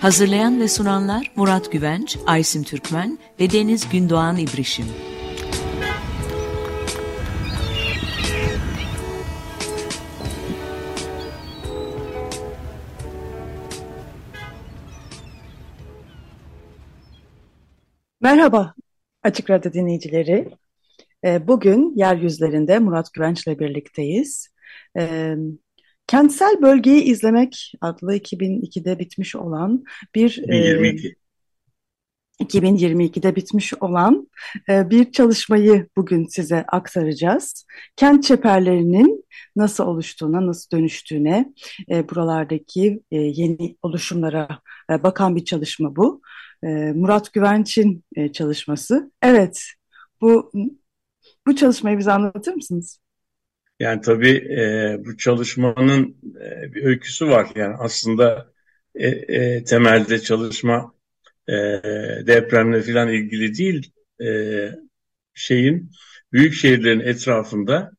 Hazırlayan ve sunanlar Murat Güvenç, Aysim Türkmen ve Deniz Gündoğan İbrişim. Merhaba Açık Radyo dinleyicileri. Ee, Bugün yeryüzlerinde Murat Güvenç'le birlikteyiz. Ee, Kentsel Bölgeyi İzlemek adlı 2002'de bitmiş olan bir e, 2022. 2022'de bitmiş olan e, bir çalışmayı bugün size aktaracağız. Kent çeperlerinin nasıl oluştuğuna, nasıl dönüştüğüne, e, buralardaki e, yeni oluşumlara e, bakan bir çalışma bu. E, Murat Güvenç'in e, çalışması. Evet, bu bu çalışmayı bize anlatır mısınız? Yani tabii e, bu çalışmanın e, bir öyküsü var. Yani aslında e, e, temelde çalışma e, depremle falan ilgili değil, e, şeyin büyük şehirlerin etrafında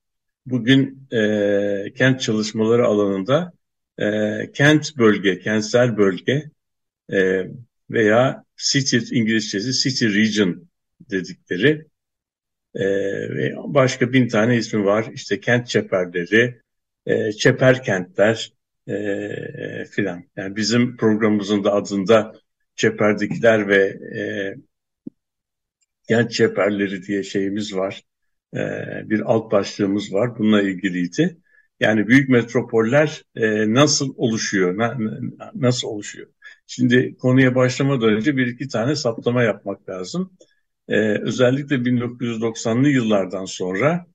bugün e, kent çalışmaları alanında e, kent bölge, kentsel bölge e, veya city İngilizcesi city region dedikleri e, ve başka bin tane ismi var. İşte kent çeperleri, e, çeper kentler e, filan. Yani bizim programımızın da adında çeperdekiler ve e, kent çeperleri diye şeyimiz var. E, bir alt başlığımız var. Bununla ilgiliydi. Yani büyük metropoller e, nasıl oluşuyor? Na, na, nasıl oluşuyor? Şimdi konuya başlamadan önce bir iki tane saptama yapmak lazım. Ee, özellikle 1990'lı yıllardan sonra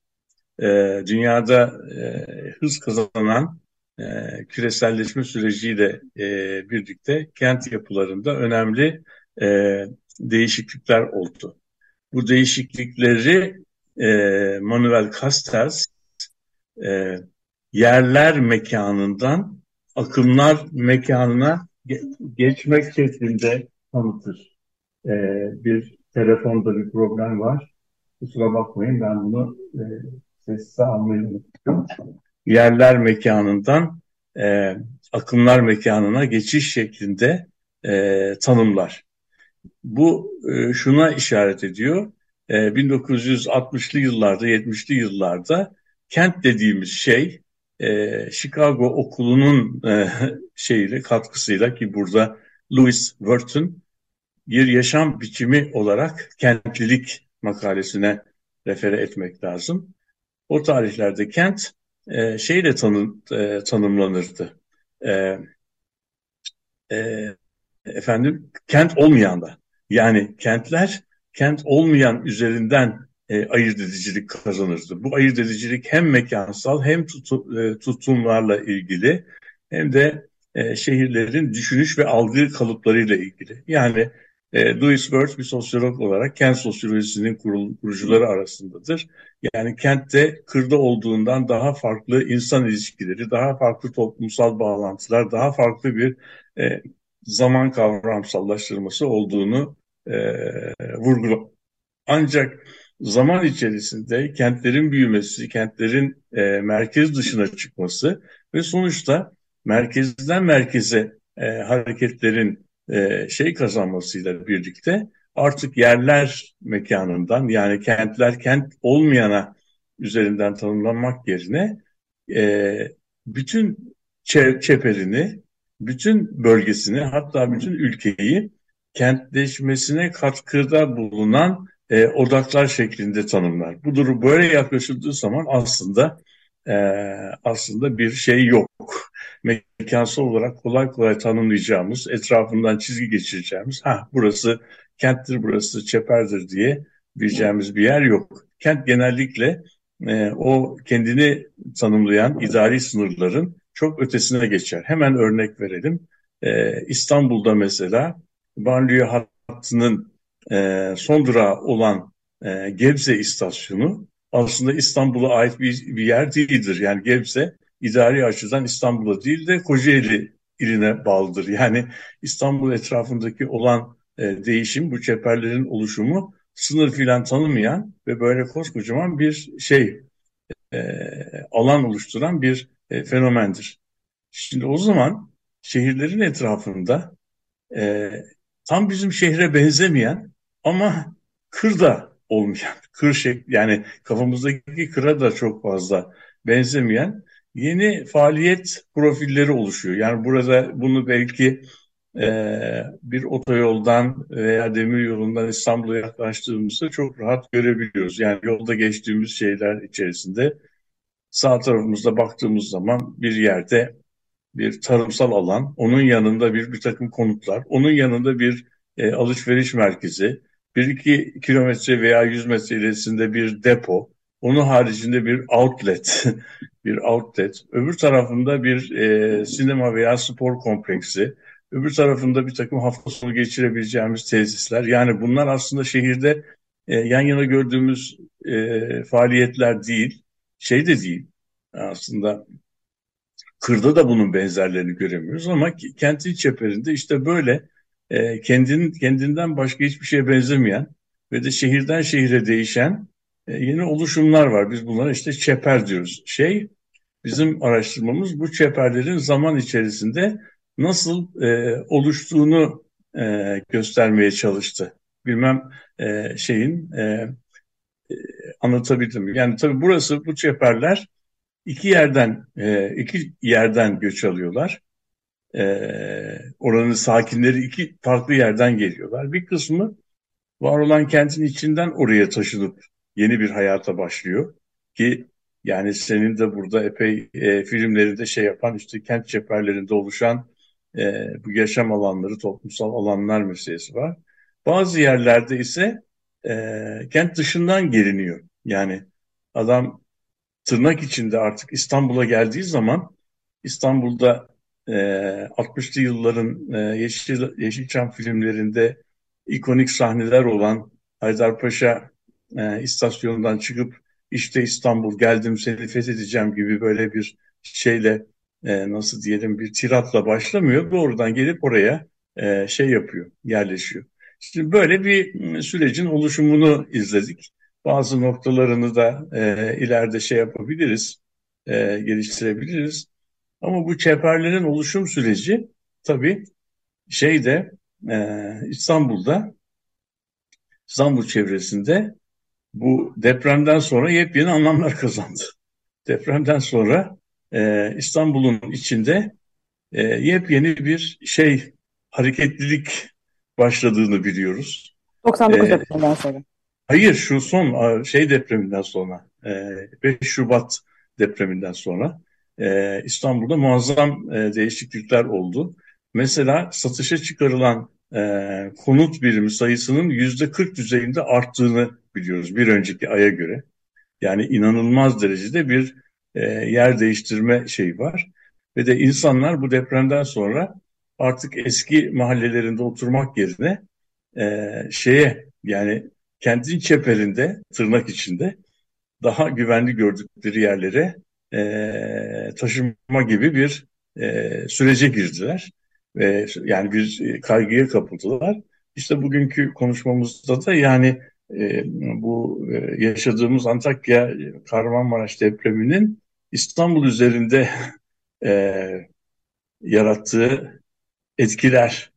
e, dünyada e, hız kazanan e, küreselleşme süreciyle e, birlikte kent yapılarında önemli e, değişiklikler oldu. Bu değişiklikleri e, Manuel Castells e, yerler mekanından akımlar mekanına ge- geçmek şeklinde tanıtır. E, bir telefonda bir problem var. Kusura bakmayın ben bunu e, sessize almayı unuttum. Yerler mekanından e, akımlar mekanına geçiş şeklinde e, tanımlar. Bu e, şuna işaret ediyor. E, 1960'lı yıllarda, 70'li yıllarda kent dediğimiz şey e, Chicago Okulu'nun e, şeyiyle katkısıyla ki burada Louis Burton bir yaşam biçimi olarak kentlilik makalesine refere etmek lazım. O tarihlerde kent e, şeyle tanım, e, tanımlanırdı. E, e, efendim kent olmayan da yani kentler kent olmayan üzerinden e, ayırt edicilik kazanırdı. Bu ayırt edicilik hem mekansal hem tutu, e, tutumlarla ilgili hem de e, şehirlerin düşünüş ve algı kalıplarıyla ilgili. Yani e, Louis Wirth bir sosyolog olarak kent sosyolojisinin kurul, kurucuları arasındadır. Yani kentte kırda olduğundan daha farklı insan ilişkileri, daha farklı toplumsal bağlantılar, daha farklı bir e, zaman kavramsallaştırması olduğunu e, vurgular. Ancak zaman içerisinde kentlerin büyümesi, kentlerin e, merkez dışına çıkması ve sonuçta merkezden merkeze e, hareketlerin e, şey kazanmasıyla birlikte artık yerler mekanından yani kentler kent olmayana üzerinden tanımlanmak yerine e, bütün çeperini, bütün bölgesini hatta bütün ülkeyi kentleşmesine katkıda bulunan e, odaklar şeklinde tanımlar. Bu durum böyle yaklaşıldığı zaman aslında e, aslında bir şey yok. Mekansal olarak kolay kolay tanımlayacağımız, etrafından çizgi geçireceğimiz, ha burası kenttir, burası çeperdir diye bileceğimiz bir yer yok. Kent genellikle e, o kendini tanımlayan idari sınırların çok ötesine geçer. Hemen örnek verelim. E, İstanbul'da mesela banliyö hattının e, son durağı olan e, Gebze istasyonu aslında İstanbul'a ait bir, bir yer değildir. Yani Gebze idari açıdan İstanbul'a değil de Kocaeli iline bağlıdır. Yani İstanbul etrafındaki olan e, değişim, bu çeperlerin oluşumu sınır filan tanımayan ve böyle koskocaman bir şey e, alan oluşturan bir e, fenomendir. Şimdi o zaman şehirlerin etrafında e, tam bizim şehre benzemeyen ama kırda olmayan, kır şekli yani kafamızdaki kıra da çok fazla benzemeyen yeni faaliyet profilleri oluşuyor. Yani burada bunu belki e, bir otoyoldan veya demir yolundan İstanbul'a yaklaştığımızda çok rahat görebiliyoruz. Yani yolda geçtiğimiz şeyler içerisinde sağ tarafımızda baktığımız zaman bir yerde bir tarımsal alan, onun yanında bir bir takım konutlar, onun yanında bir e, alışveriş merkezi, bir iki kilometre veya yüz metre ilerisinde bir depo, onun haricinde bir outlet, bir outlet, öbür tarafında bir e, sinema veya spor kompleksi, öbür tarafında bir takım hafta sonu geçirebileceğimiz tesisler. Yani bunlar aslında şehirde e, yan yana gördüğümüz e, faaliyetler değil, şey de değil. Aslında kırda da bunun benzerlerini göremiyoruz ama kentin çeperinde işte böyle e, kendin, kendinden başka hiçbir şeye benzemeyen ve de şehirden şehire değişen yeni oluşumlar var. Biz bunlara işte çeper diyoruz. Şey bizim araştırmamız bu çeperlerin zaman içerisinde nasıl e, oluştuğunu e, göstermeye çalıştı. Bilmem e, şeyin e, e, anlatabildim. Yani tabii burası bu çeperler iki yerden e, iki yerden göç alıyorlar. E, oranın sakinleri iki farklı yerden geliyorlar. Bir kısmı var olan kentin içinden oraya taşınıp yeni bir hayata başlıyor ki yani senin de burada epey e, filmlerinde şey yapan işte kent çeperlerinde oluşan e, bu yaşam alanları, toplumsal alanlar meselesi var. Bazı yerlerde ise e, kent dışından geliniyor. Yani adam tırnak içinde artık İstanbul'a geldiği zaman İstanbul'da e, 60'lı yılların e, Yeşil, Yeşilçam filmlerinde ikonik sahneler olan Haydarpaşa e, istasyonundan çıkıp işte İstanbul geldim seni fethedeceğim gibi böyle bir şeyle e, nasıl diyelim bir tiratla başlamıyor. Doğrudan gelip oraya e, şey yapıyor, yerleşiyor. Şimdi böyle bir sürecin oluşumunu izledik. Bazı noktalarını da e, ileride şey yapabiliriz, e, geliştirebiliriz. Ama bu çeperlerin oluşum süreci tabii şeyde e, İstanbul'da, İstanbul çevresinde bu depremden sonra yepyeni anlamlar kazandı. Depremden sonra e, İstanbul'un içinde e, yepyeni bir şey hareketlilik başladığını biliyoruz. 99 ee, depreminden sonra. Hayır şu son şey depreminden sonra 5 Şubat depreminden sonra İstanbul'da muazzam değişiklikler oldu. Mesela satışa çıkarılan konut birimi sayısının yüzde 40 düzeyinde arttığını biliyoruz bir önceki aya göre. Yani inanılmaz derecede bir yer değiştirme şeyi var. Ve de insanlar bu depremden sonra artık eski mahallelerinde oturmak yerine şeye yani kentin çeperinde, tırnak içinde daha güvenli gördükleri yerlere e, taşınma gibi bir e, sürece girdiler. Ve yani bir kaygıya kapıldılar. İşte bugünkü konuşmamızda da yani e, bu e, yaşadığımız Antakya Kahramanmaraş depreminin İstanbul üzerinde e, yarattığı etkiler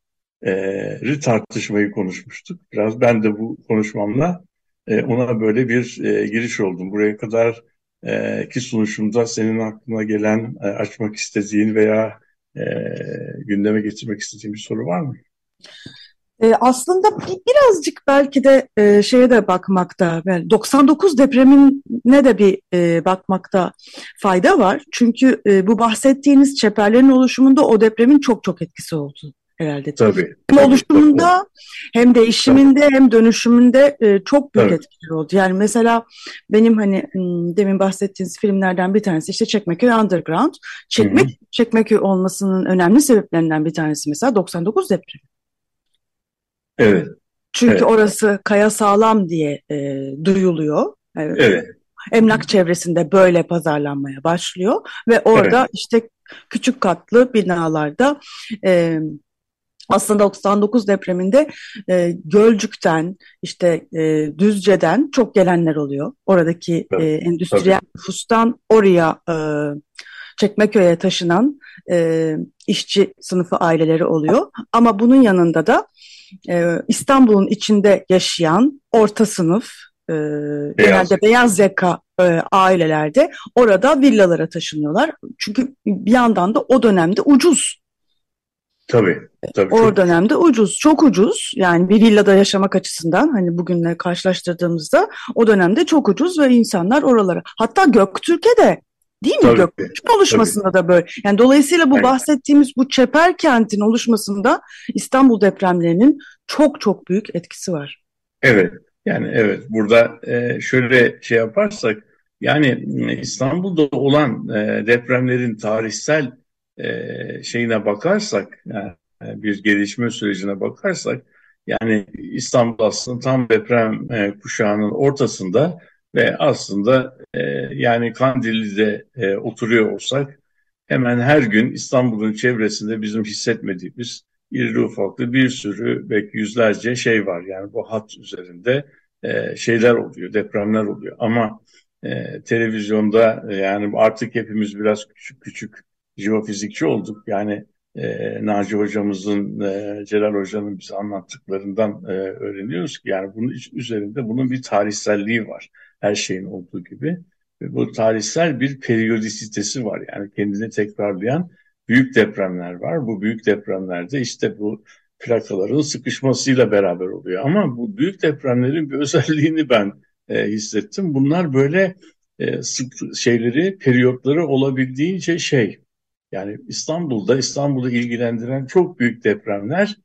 e, tartışmayı konuşmuştuk. Biraz ben de bu konuşmamla e, ona böyle bir e, giriş oldum. Buraya kadar e, ki sunuşumda senin aklına gelen, e, açmak istediğin veya e, gündeme getirmek istediğin bir soru var mı? E, aslında birazcık belki de e, şeye de bakmakta, yani 99 depremine de bir e, bakmakta fayda var. Çünkü e, bu bahsettiğiniz çeperlerin oluşumunda o depremin çok çok etkisi oldu. herhalde. Tabii. Hem oluşumunda hem değişiminde tabii. hem dönüşümünde e, çok büyük tabii. etkileri oldu. Yani mesela benim hani demin bahsettiğiniz filmlerden bir tanesi işte Çekmeköy Underground. Çekmek, Hı -hı. Çekmeköy olmasının önemli sebeplerinden bir tanesi mesela 99 depremi. Evet. Çünkü evet. orası kaya sağlam diye e, duyuluyor. Evet. evet. Emlak çevresinde böyle pazarlanmaya başlıyor ve orada evet. işte küçük katlı binalarda e, aslında 99 depreminde e, Gölcük'ten işte e, Düzce'den çok gelenler oluyor. Oradaki evet, e, endüstriyel tabii. nüfustan oraya e, Çekmeköy'e taşınan e, işçi sınıfı aileleri oluyor. Ama bunun yanında da e, İstanbul'un içinde yaşayan orta sınıf e, genelde beyaz yaka e, ailelerde orada villalara taşınıyorlar. Çünkü bir yandan da o dönemde ucuz. Tabii. tabii o çok... dönemde ucuz, çok ucuz. Yani bir villada yaşamak açısından hani bugünle karşılaştırdığımızda o dönemde çok ucuz ve insanlar oralara. Hatta Göktürk'e de Değil mi? Tabii, oluşmasında tabii. da böyle. Yani dolayısıyla bu evet. bahsettiğimiz bu çeper kentin oluşmasında İstanbul depremlerinin çok çok büyük etkisi var. Evet. Yani evet burada e, şöyle şey yaparsak yani İstanbul'da olan e, depremlerin tarihsel e, şeyine bakarsak yani bir gelişme sürecine bakarsak yani İstanbul aslında tam deprem kuşağının ortasında ve aslında yani Kandilli'de oturuyor olsak hemen her gün İstanbul'un çevresinde bizim hissetmediğimiz irili ufaklı bir sürü belki yüzlerce şey var. Yani bu hat üzerinde e, şeyler oluyor, depremler oluyor. Ama e, televizyonda e, yani artık hepimiz biraz küçük küçük jeofizikçi olduk. Yani e, Naci hocamızın, e, Celal hocanın bize anlattıklarından e, öğreniyoruz ki yani bunun üzerinde bunun bir tarihselliği var. Her şeyin olduğu gibi. Ve bu tarihsel bir periyodisitesi var. Yani kendini tekrarlayan büyük depremler var. Bu büyük depremlerde işte bu plakaların sıkışmasıyla beraber oluyor. Ama bu büyük depremlerin bir özelliğini ben e, hissettim. Bunlar böyle e, sık şeyleri, periyotları olabildiğince şey. Yani İstanbul'da, İstanbul'u ilgilendiren çok büyük depremler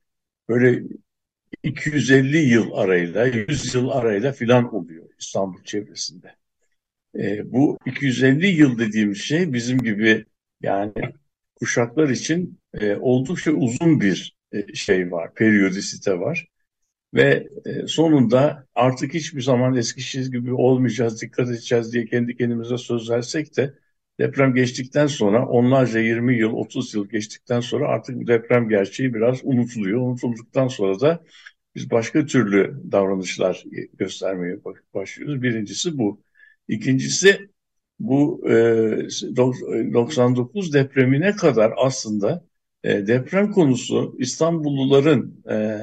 böyle 250 yıl arayla, 100 yıl arayla filan oluyor İstanbul çevresinde. E, bu 250 yıl dediğimiz şey bizim gibi yani kuşaklar için e, oldukça uzun bir e, şey var, periyodisite var. Ve e, sonunda artık hiçbir zaman Eskişehir gibi olmayacağız, dikkat edeceğiz diye kendi kendimize söz versek de deprem geçtikten sonra onlarca 20 yıl, 30 yıl geçtikten sonra artık bu deprem gerçeği biraz unutuluyor. Unutulduktan sonra da biz başka türlü davranışlar göstermeye başlıyoruz. Birincisi bu. İkincisi bu e, 99 depremine kadar aslında e, deprem konusu İstanbulluların e,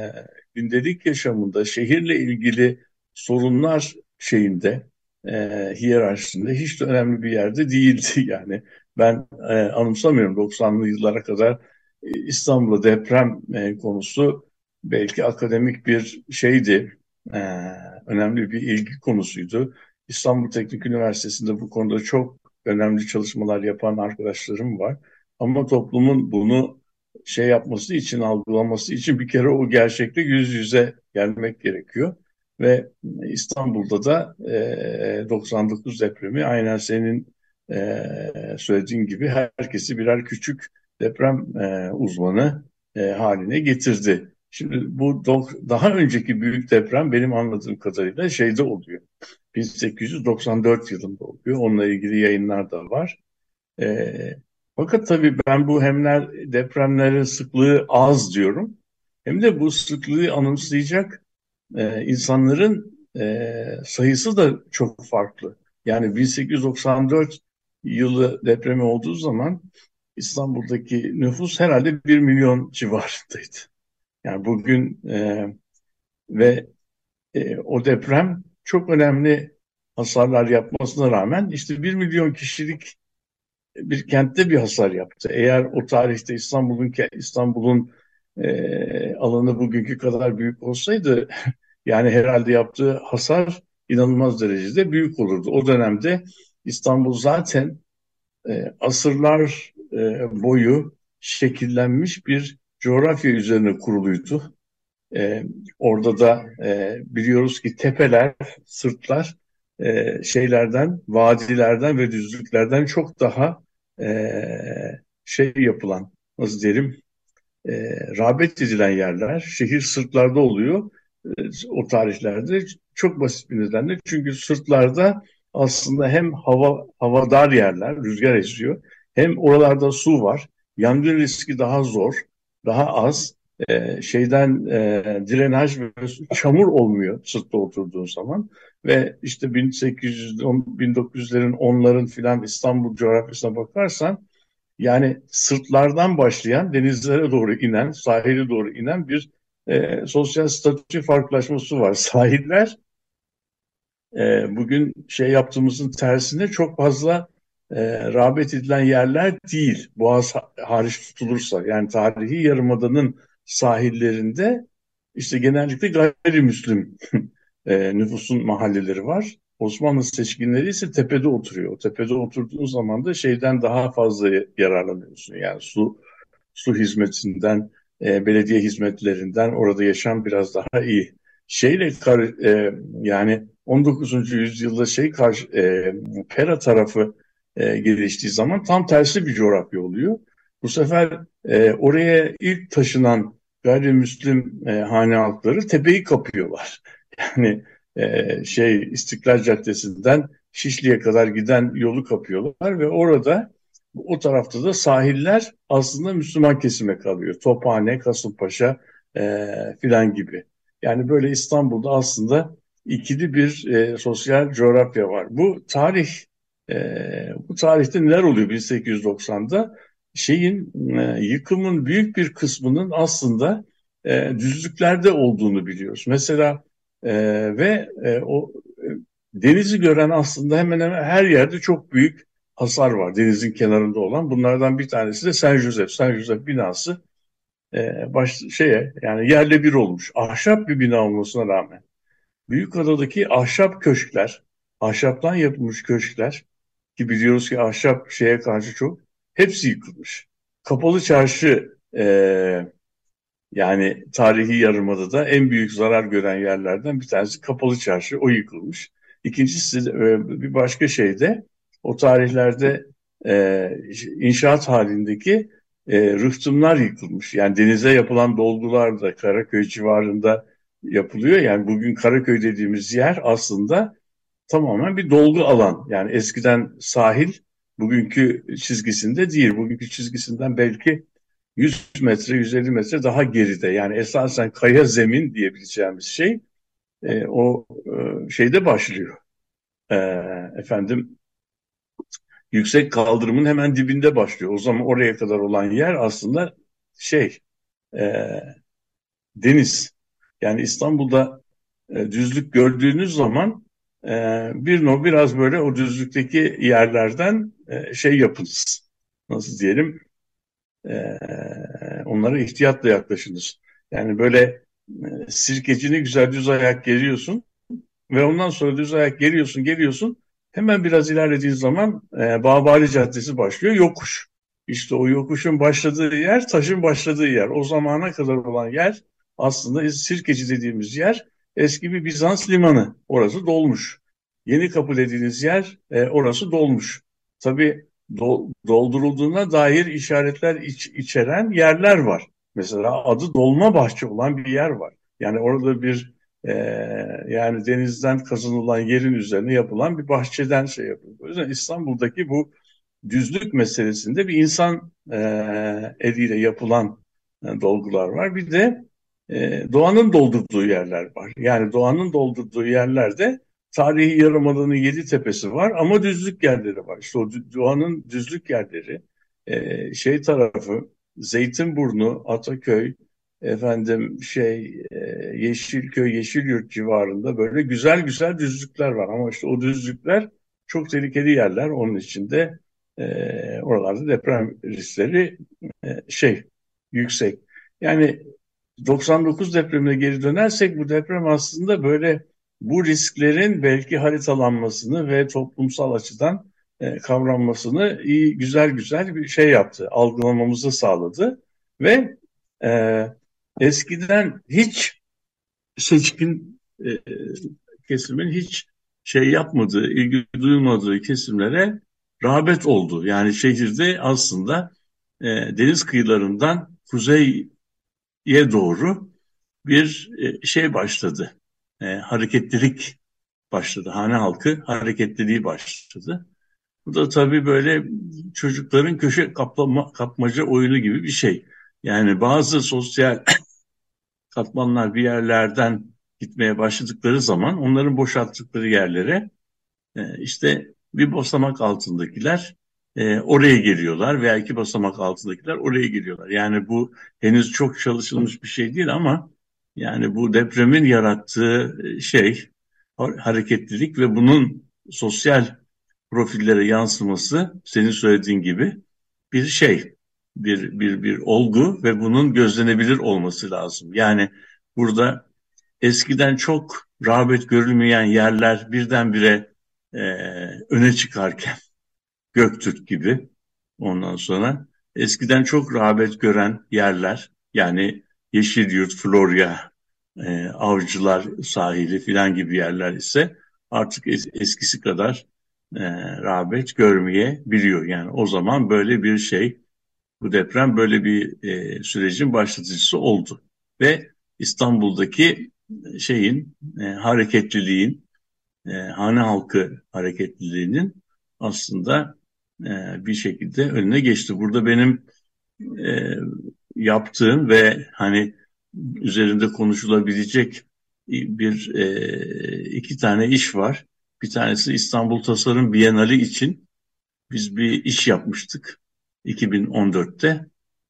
gündelik yaşamında şehirle ilgili sorunlar şeyinde e, hiyerarşisinde hiç de önemli bir yerde değildi yani. Ben e, anımsamıyorum 90'lı yıllara kadar e, İstanbul'da deprem e, konusu belki akademik bir şeydi, e, önemli bir ilgi konusuydu. İstanbul Teknik Üniversitesi'nde bu konuda çok önemli çalışmalar yapan arkadaşlarım var. Ama toplumun bunu şey yapması için, algılaması için bir kere o gerçekle yüz yüze gelmek gerekiyor. Ve İstanbul'da da e, 99 depremi aynen senin e, söylediğin gibi herkesi birer küçük deprem e, uzmanı e, haline getirdi. Şimdi bu daha önceki büyük deprem benim anladığım kadarıyla şeyde oluyor. 1894 yılında oluyor. Onunla ilgili yayınlar da var. E, fakat tabii ben bu hemler depremlerin sıklığı az diyorum. Hem de bu sıklığı anımsayacak e, insanların e, sayısı da çok farklı. Yani 1894 yılı depremi olduğu zaman İstanbul'daki nüfus herhalde 1 milyon civarındaydı. Yani bugün e, ve e, o deprem çok önemli hasarlar yapmasına rağmen işte 1 milyon kişilik bir kentte bir hasar yaptı. Eğer o tarihte İstanbul'un İstanbul'un e, alanı bugünkü kadar büyük olsaydı yani herhalde yaptığı hasar inanılmaz derecede büyük olurdu. O dönemde İstanbul zaten e, asırlar e, boyu şekillenmiş bir coğrafya üzerine kuruluydu. E, orada da e, biliyoruz ki tepeler, sırtlar e, şeylerden, vadilerden ve düzlüklerden çok daha e, şey yapılan, nasıl diyelim, e, rağbet edilen yerler. Şehir sırtlarda oluyor e, o tarihlerde. Çok basit bir nedenle. Çünkü sırtlarda aslında hem hava havadar yerler, rüzgar esiyor, hem oralarda su var. Yangın riski daha zor, daha az e, şeyden e, drenaj ve çamur olmuyor sırtta oturduğun zaman ve işte 1800 1900'lerin onların filan İstanbul coğrafyasına bakarsan yani sırtlardan başlayan denizlere doğru inen, sahile doğru inen bir e, sosyal statü farklılaşması var. Sahiller e, bugün şey yaptığımızın tersine çok fazla e, rağbet edilen yerler değil. Boğaz hariç tutulursa yani tarihi yarımadanın sahillerinde işte genellikle gayrimüslim e, nüfusun mahalleleri var. Osmanlı seçkinleri ise tepede oturuyor. O tepede oturduğun zaman da şeyden daha fazla yararlanıyorsun. Yani su su hizmetinden, e, belediye hizmetlerinden orada yaşam biraz daha iyi. Şeyle e, yani 19. yüzyılda şey karşı e, Pera tarafı e, geliştiği zaman tam tersi bir coğrafya oluyor. Bu sefer e, oraya ilk taşınan gayrimüslim e, hane halkları tepeyi kapıyorlar. Yani e, şey İstiklal Caddesi'nden Şişli'ye kadar giden yolu kapıyorlar ve orada o tarafta da sahiller aslında Müslüman kesime kalıyor. Tophane, Kasımpaşa e, filan gibi. Yani böyle İstanbul'da aslında ikili bir e, sosyal coğrafya var. Bu tarih, e, bu tarihte neler oluyor 1890'da? Şeyin e, yıkımın büyük bir kısmının aslında e, düzlüklerde olduğunu biliyoruz. Mesela e, ve e, o e, denizi gören aslında hemen hemen her yerde çok büyük hasar var denizin kenarında olan. Bunlardan bir tanesi de Saint Joseph. Saint Joseph binası e, baş, şeye yani yerle bir olmuş. Ahşap bir bina olmasına rağmen. Büyükada'daki ahşap köşkler, ahşaptan yapılmış köşkler ki biliyoruz ki ahşap şeye karşı çok hepsi yıkılmış. Kapalı çarşı e, yani tarihi yarımada da en büyük zarar gören yerlerden bir tanesi Kapalı Çarşı. O yıkılmış. İkincisi e, bir başka şey de o tarihlerde e, inşaat halindeki e, rıhtımlar yıkılmış. Yani denize yapılan dolgular da Karaköy civarında yapılıyor. Yani bugün Karaköy dediğimiz yer aslında tamamen bir dolgu alan. Yani eskiden sahil bugünkü çizgisinde değil. Bugünkü çizgisinden belki 100 metre, 150 metre daha geride. Yani esasen kaya zemin diyebileceğimiz şey e, o e, şeyde başlıyor. E, efendim yüksek kaldırımın hemen dibinde başlıyor. O zaman oraya kadar olan yer aslında şey e, deniz. Yani İstanbul'da e, düzlük gördüğünüz zaman bir no biraz böyle o düzlükteki yerlerden e, şey yapınız. Nasıl diyelim? e, onlara ihtiyatla yaklaşınız. Yani böyle e, sirkecini güzel düz ayak geliyorsun ve ondan sonra düz ayak geliyorsun geliyorsun hemen biraz ilerlediğin zaman e, Bağbari Caddesi başlıyor yokuş. İşte o yokuşun başladığı yer taşın başladığı yer. O zamana kadar olan yer aslında Sirkeci dediğimiz yer eski bir Bizans limanı. Orası dolmuş. Yeni kapı dediğiniz yer e, orası dolmuş. Tabii doldurulduğuna dair işaretler iç, içeren yerler var. Mesela adı Dolma Bahçe olan bir yer var. Yani orada bir e, yani denizden kazanılan yerin üzerine yapılan bir bahçeden şey yapıyor. O yüzden İstanbul'daki bu düzlük meselesinde bir insan e, eliyle yapılan e, dolgular var. Bir de e, doğanın doldurduğu yerler var. Yani doğanın doldurduğu yerlerde tarihi yarımadanın yedi tepesi var ama düzlük yerleri var. İşte o doğanın düzlük yerleri e, şey tarafı Zeytinburnu, Ataköy, efendim şey e, Yeşilköy, Yeşilyurt civarında böyle güzel güzel düzlükler var ama işte o düzlükler çok tehlikeli yerler. Onun içinde e, oralarda deprem riskleri şey yüksek. Yani 99 depremine geri dönersek bu deprem aslında böyle bu risklerin belki haritalanmasını ve toplumsal açıdan e, kavranmasını iyi güzel güzel bir şey yaptı, algılamamızı sağladı ve e, eskiden hiç seçkin e, kesimin hiç şey yapmadığı, ilgi duymadığı kesimlere rağbet oldu. Yani şehirde aslında e, deniz kıyılarından kuzeye doğru bir e, şey başladı. E, hareketlilik başladı. Hane halkı hareketliliği başladı. Bu da tabii böyle çocukların köşe kaplama, kapmaca oyunu gibi bir şey. Yani bazı sosyal katmanlar bir yerlerden gitmeye başladıkları zaman onların boşalttıkları yerlere e, işte bir basamak altındakiler e, oraya geliyorlar veya iki basamak altındakiler oraya geliyorlar. Yani bu henüz çok çalışılmış bir şey değil ama yani bu depremin yarattığı e, şey hareketlilik ve bunun sosyal profillere yansıması senin söylediğin gibi bir şey, bir bir bir olgu ve bunun gözlenebilir olması lazım. Yani burada eskiden çok rağbet görülmeyen yerler birdenbire e, öne çıkarken Göktürk gibi ondan sonra eskiden çok rağbet gören yerler yani Yeşilyurt, Florya, e, Avcılar sahili filan gibi yerler ise artık es, eskisi kadar e, rağbet görmeyebiliyor. Yani o zaman böyle bir şey, bu deprem böyle bir e, sürecin başlatıcısı oldu. Ve İstanbul'daki şeyin, e, hareketliliğin, e, hane halkı hareketliliğinin aslında e, bir şekilde önüne geçti. Burada benim e, yaptığım ve hani üzerinde konuşulabilecek bir e, iki tane iş var. Bir tanesi İstanbul Tasarım Bienali için biz bir iş yapmıştık 2014'te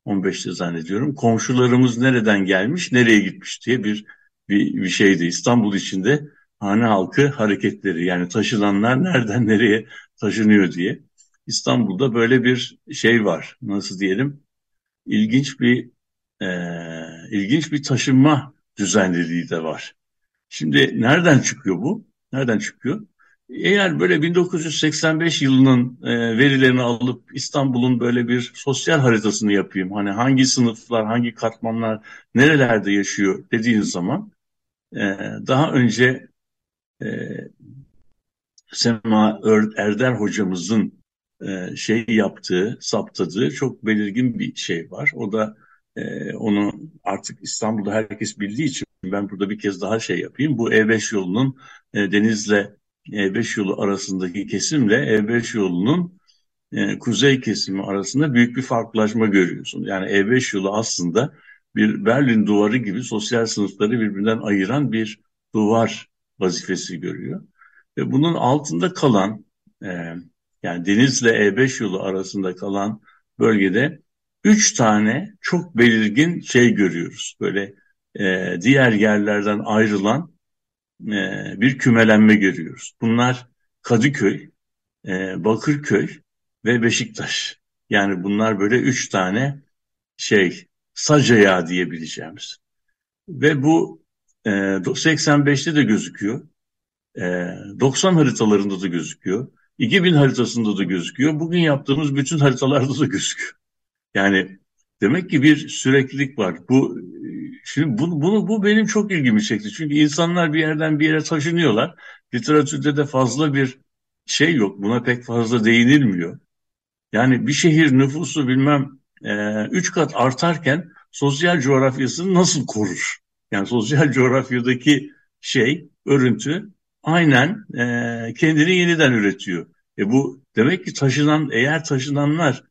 15'te zannediyorum. Komşularımız nereden gelmiş, nereye gitmiş diye bir bir, bir şeydi. İstanbul içinde hane halkı hareketleri yani taşınanlar nereden nereye taşınıyor diye. İstanbul'da böyle bir şey var. Nasıl diyelim? İlginç bir e, ilginç bir taşınma düzenliliği de var. Şimdi nereden çıkıyor bu? Nereden çıkıyor? Eğer böyle 1985 yılının e, verilerini alıp İstanbul'un böyle bir sosyal haritasını yapayım. Hani hangi sınıflar, hangi katmanlar nerelerde yaşıyor dediğiniz zaman e, daha önce e, Sema Erder hocamızın e, şey yaptığı, saptadığı çok belirgin bir şey var. O da e, onu artık İstanbul'da herkes bildiği için ben burada bir kez daha şey yapayım. Bu E5 yolunun e, Deniz'le E5 yolu arasındaki kesimle E5 yolunun e, kuzey kesimi arasında büyük bir farklılaşma görüyorsun. Yani E5 yolu aslında bir Berlin duvarı gibi sosyal sınıfları birbirinden ayıran bir duvar vazifesi görüyor. Ve bunun altında kalan e, yani Deniz'le E5 yolu arasında kalan bölgede üç tane çok belirgin şey görüyoruz. Böyle e, diğer yerlerden ayrılan e, bir kümelenme görüyoruz. Bunlar Kadıköy, e, Bakırköy ve Beşiktaş. Yani bunlar böyle üç tane şey sac ayağı diyebileceğimiz. Ve bu e, 85'te de gözüküyor. E, 90 haritalarında da gözüküyor. 2000 haritasında da gözüküyor. Bugün yaptığımız bütün haritalarda da gözüküyor. Yani demek ki bir süreklilik var. Bu şimdi bu, bunu bu benim çok ilgimi çekti. Çünkü insanlar bir yerden bir yere taşınıyorlar. Literatürde de fazla bir şey yok. Buna pek fazla değinilmiyor. Yani bir şehir nüfusu bilmem e, üç kat artarken sosyal coğrafyasını nasıl korur? Yani sosyal coğrafyadaki şey, örüntü aynen e, kendini yeniden üretiyor. E bu demek ki taşınan eğer taşınanlar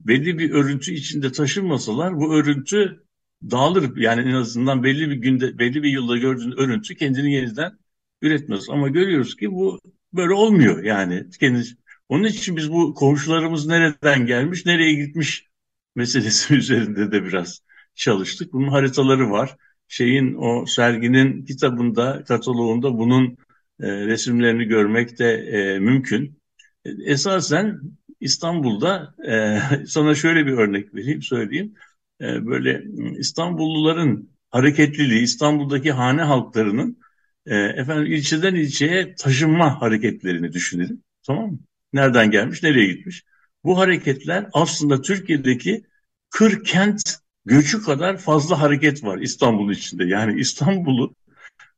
belli bir örüntü içinde taşınmasalar bu örüntü dağılır. Yani en azından belli bir günde belli bir yılda gördüğün örüntü kendini yeniden üretmez. Ama görüyoruz ki bu böyle olmuyor yani. Kendi, onun için biz bu komşularımız nereden gelmiş, nereye gitmiş meselesi üzerinde de biraz çalıştık. Bunun haritaları var. Şeyin o serginin kitabında, kataloğunda bunun e, resimlerini görmek de e, mümkün. Esasen İstanbul'da e, sana şöyle bir örnek vereyim, söyleyeyim. E, böyle İstanbulluların hareketliliği, İstanbul'daki hane halklarının e, efendim ilçeden ilçeye taşınma hareketlerini düşünelim. Tamam mı? Nereden gelmiş, nereye gitmiş? Bu hareketler aslında Türkiye'deki kır kent göçü kadar fazla hareket var İstanbul içinde. Yani İstanbul'u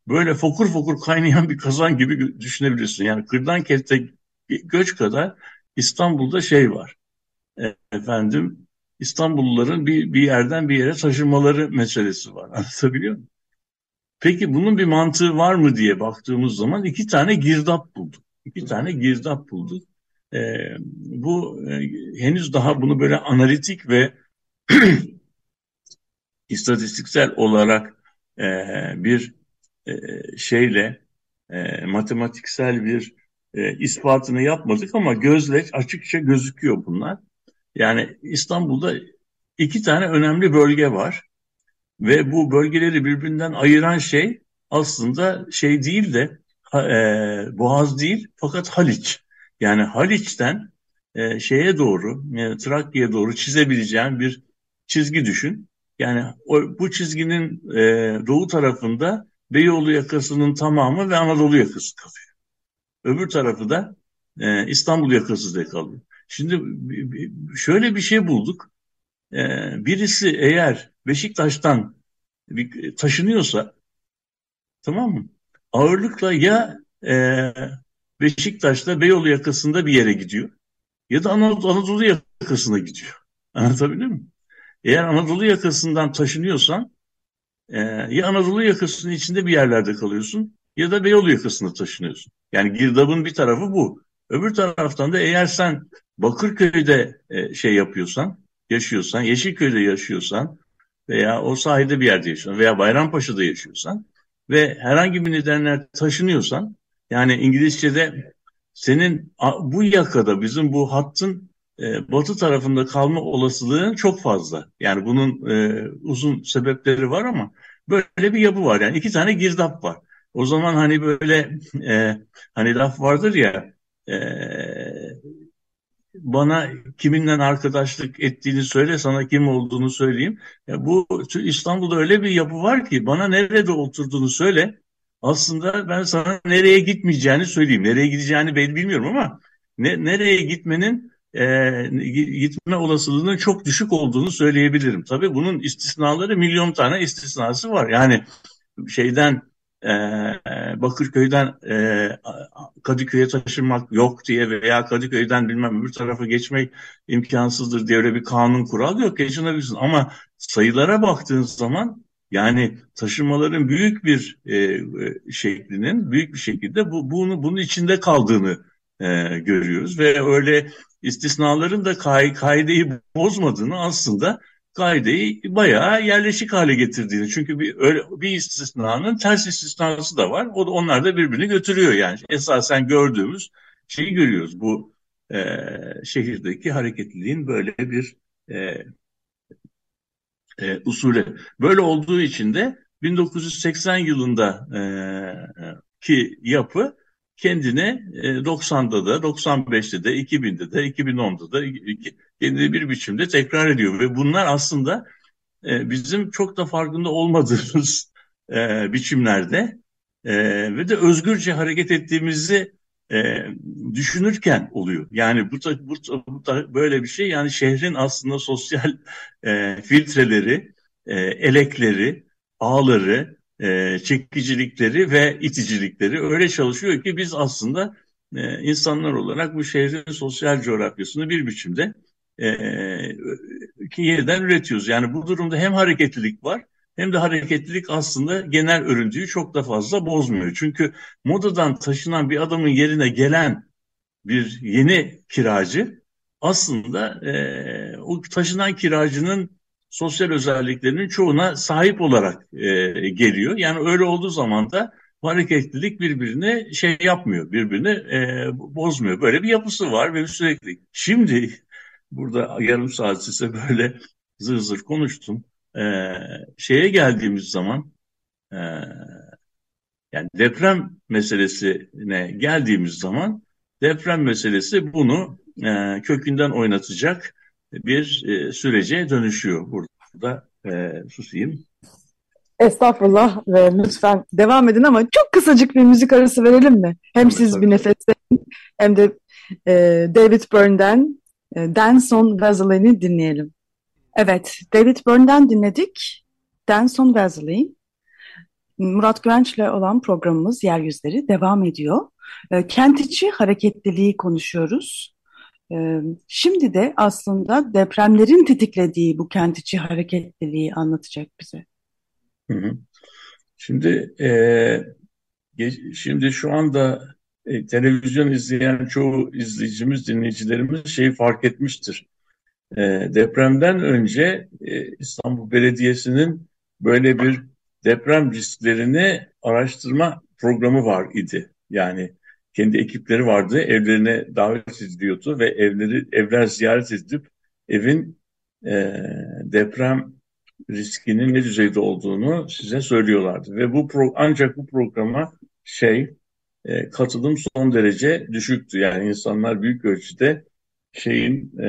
böyle fokur fokur kaynayan bir kazan gibi düşünebilirsin. Yani kırdan kente göç kadar İstanbul'da şey var. E, efendim İstanbulluların bir, bir yerden bir yere taşınmaları meselesi var. Anlatabiliyor muyum? Peki bunun bir mantığı var mı diye baktığımız zaman iki tane girdap bulduk. İki tane girdap bulduk. E, bu e, henüz daha bunu böyle analitik ve istatistiksel olarak e, bir e, şeyle e, matematiksel bir e, ispatını yapmadık ama gözle açıkça gözüküyor bunlar. Yani İstanbul'da iki tane önemli bölge var ve bu bölgeleri birbirinden ayıran şey aslında şey değil de e, Boğaz değil fakat Haliç. Yani Haliç'ten e, şeye doğru, yani Trakya'ya doğru çizebileceğin bir çizgi düşün. Yani o, bu çizginin e, doğu tarafında Beyoğlu yakasının tamamı ve Anadolu yakası kalıyor. Öbür tarafı da e, İstanbul yakası da kalıyor. Şimdi şöyle bir şey bulduk. E, birisi eğer Beşiktaş'tan bir, taşınıyorsa tamam mı? Ağırlıkla ya e, Beşiktaş'ta Beyoğlu yakasında bir yere gidiyor ya da Anadolu, Anadolu yakasına gidiyor. Anlatabiliyor muyum? Eğer Anadolu yakasından taşınıyorsan e, ya Anadolu yakasının içinde bir yerlerde kalıyorsun ya da Beyoğlu yakasına taşınıyorsun. Yani girdabın bir tarafı bu. Öbür taraftan da eğer sen Bakırköy'de e, şey yapıyorsan, yaşıyorsan, Yeşilköy'de yaşıyorsan veya o sahilde bir yerde yaşıyorsan veya Bayrampaşa'da yaşıyorsan ve herhangi bir nedenle taşınıyorsan yani İngilizce'de senin bu yakada bizim bu hattın e, batı tarafında kalma olasılığın çok fazla. Yani bunun e, uzun sebepleri var ama böyle bir yapı var. Yani iki tane girdap var. O zaman hani böyle e, hani laf vardır ya e, bana kiminle arkadaşlık ettiğini söyle sana kim olduğunu söyleyeyim. Ya bu İstanbul'da öyle bir yapı var ki bana nerede oturduğunu söyle. Aslında ben sana nereye gitmeyeceğini söyleyeyim. Nereye gideceğini ben bilmiyorum ama ne, nereye gitmenin e, gitme olasılığının çok düşük olduğunu söyleyebilirim. Tabii bunun istisnaları milyon tane istisnası var. Yani şeyden e, Bakırköy'den e, Kadıköy'e taşınmak yok diye veya Kadıköy'den bilmem öbür tarafa geçmek imkansızdır diye öyle bir kanun kural yok. Geçinebilirsin ama sayılara baktığın zaman yani taşınmaların büyük bir e, şeklinin büyük bir şekilde bu, bunu bunun içinde kaldığını e, görüyoruz ve öyle istisnaların da kay, kaideyi bozmadığını aslında kaideyi bayağı yerleşik hale getirdiğini. Çünkü bir öyle bir istisnanın ters istisnası da var. O da onlar da birbirini götürüyor yani. Esasen gördüğümüz şeyi görüyoruz. Bu e, şehirdeki hareketliliğin böyle bir e, e, usulü. Böyle olduğu için de 1980 yılında e, ki yapı kendine 90'da da, 95'te de, 2000'de de, 2010'da da kendini bir biçimde tekrar ediyor. Ve bunlar aslında e, bizim çok da farkında olmadığımız e, biçimlerde e, ve de özgürce hareket ettiğimizi düşünürken oluyor. Yani bu, bu, bu böyle bir şey yani şehrin aslında sosyal filtreleri, elekleri, ağları, e, çekicilikleri ve iticilikleri öyle çalışıyor ki biz aslında e, insanlar olarak bu şehrin sosyal coğrafyasını bir biçimde e, ki yeniden üretiyoruz. Yani bu durumda hem hareketlilik var hem de hareketlilik aslında genel örüntüyü çok da fazla bozmuyor. Çünkü modadan taşınan bir adamın yerine gelen bir yeni kiracı aslında e, o taşınan kiracının sosyal özelliklerinin çoğuna sahip olarak e, geliyor. Yani öyle olduğu zaman da hareketlilik birbirine şey yapmıyor, birbirini e, bozmuyor. Böyle bir yapısı var ve sürekli. Şimdi burada yarım saat size böyle zır zır konuştum. E, şeye geldiğimiz zaman e, yani deprem meselesine geldiğimiz zaman deprem meselesi bunu e, kökünden oynatacak bir e, sürece dönüşüyor burada. E, susayım. Estağfurullah ve lütfen devam edin ama çok kısacık bir müzik arası verelim mi? Hem tabii, siz tabii. bir nefesleyin hem de e, David Byrne'den e, Dance on Vaseline'i dinleyelim. Evet, David Byrne'den dinledik. Danson Wesley. Murat Güvenç'le olan programımız Yeryüzleri devam ediyor. E, kent içi hareketliliği konuşuyoruz. E, şimdi de aslında depremlerin tetiklediği bu kent içi hareketliliği anlatacak bize. Şimdi e, şimdi şu anda e, televizyon izleyen çoğu izleyicimiz, dinleyicilerimiz şeyi fark etmiştir. E, depremden önce İstanbul Belediyesi'nin böyle bir deprem risklerini araştırma programı var idi. Yani kendi ekipleri vardı, evlerine davet ediliyordu ve evleri evler ziyaret edip evin e, deprem riskinin ne düzeyde olduğunu size söylüyorlardı. Ve bu pro, ancak bu programa şey e, katılım son derece düşüktü. Yani insanlar büyük ölçüde şeyin e,